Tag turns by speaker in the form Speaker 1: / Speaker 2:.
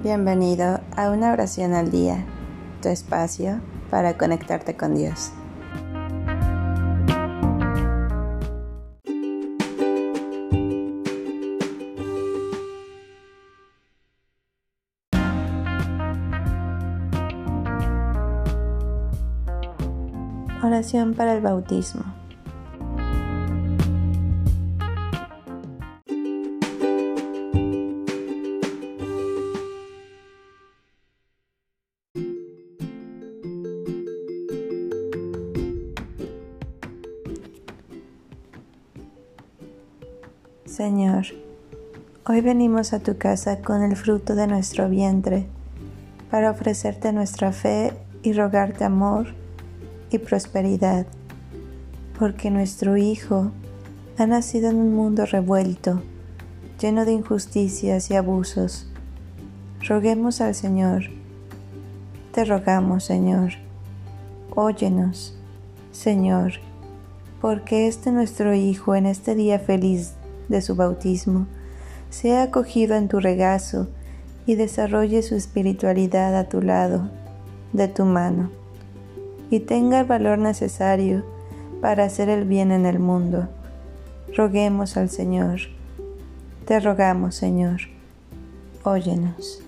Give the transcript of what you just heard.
Speaker 1: Bienvenido a una oración al día, tu espacio para conectarte con Dios. Oración para el bautismo. Señor, hoy venimos a tu casa con el fruto de nuestro vientre para ofrecerte nuestra fe y rogarte amor y prosperidad, porque nuestro Hijo ha nacido en un mundo revuelto, lleno de injusticias y abusos. Roguemos al Señor. Te rogamos, Señor. Óyenos, Señor, porque este nuestro Hijo en este día feliz de su bautismo, sea acogido en tu regazo y desarrolle su espiritualidad a tu lado, de tu mano, y tenga el valor necesario para hacer el bien en el mundo. Roguemos al Señor. Te rogamos, Señor. Óyenos.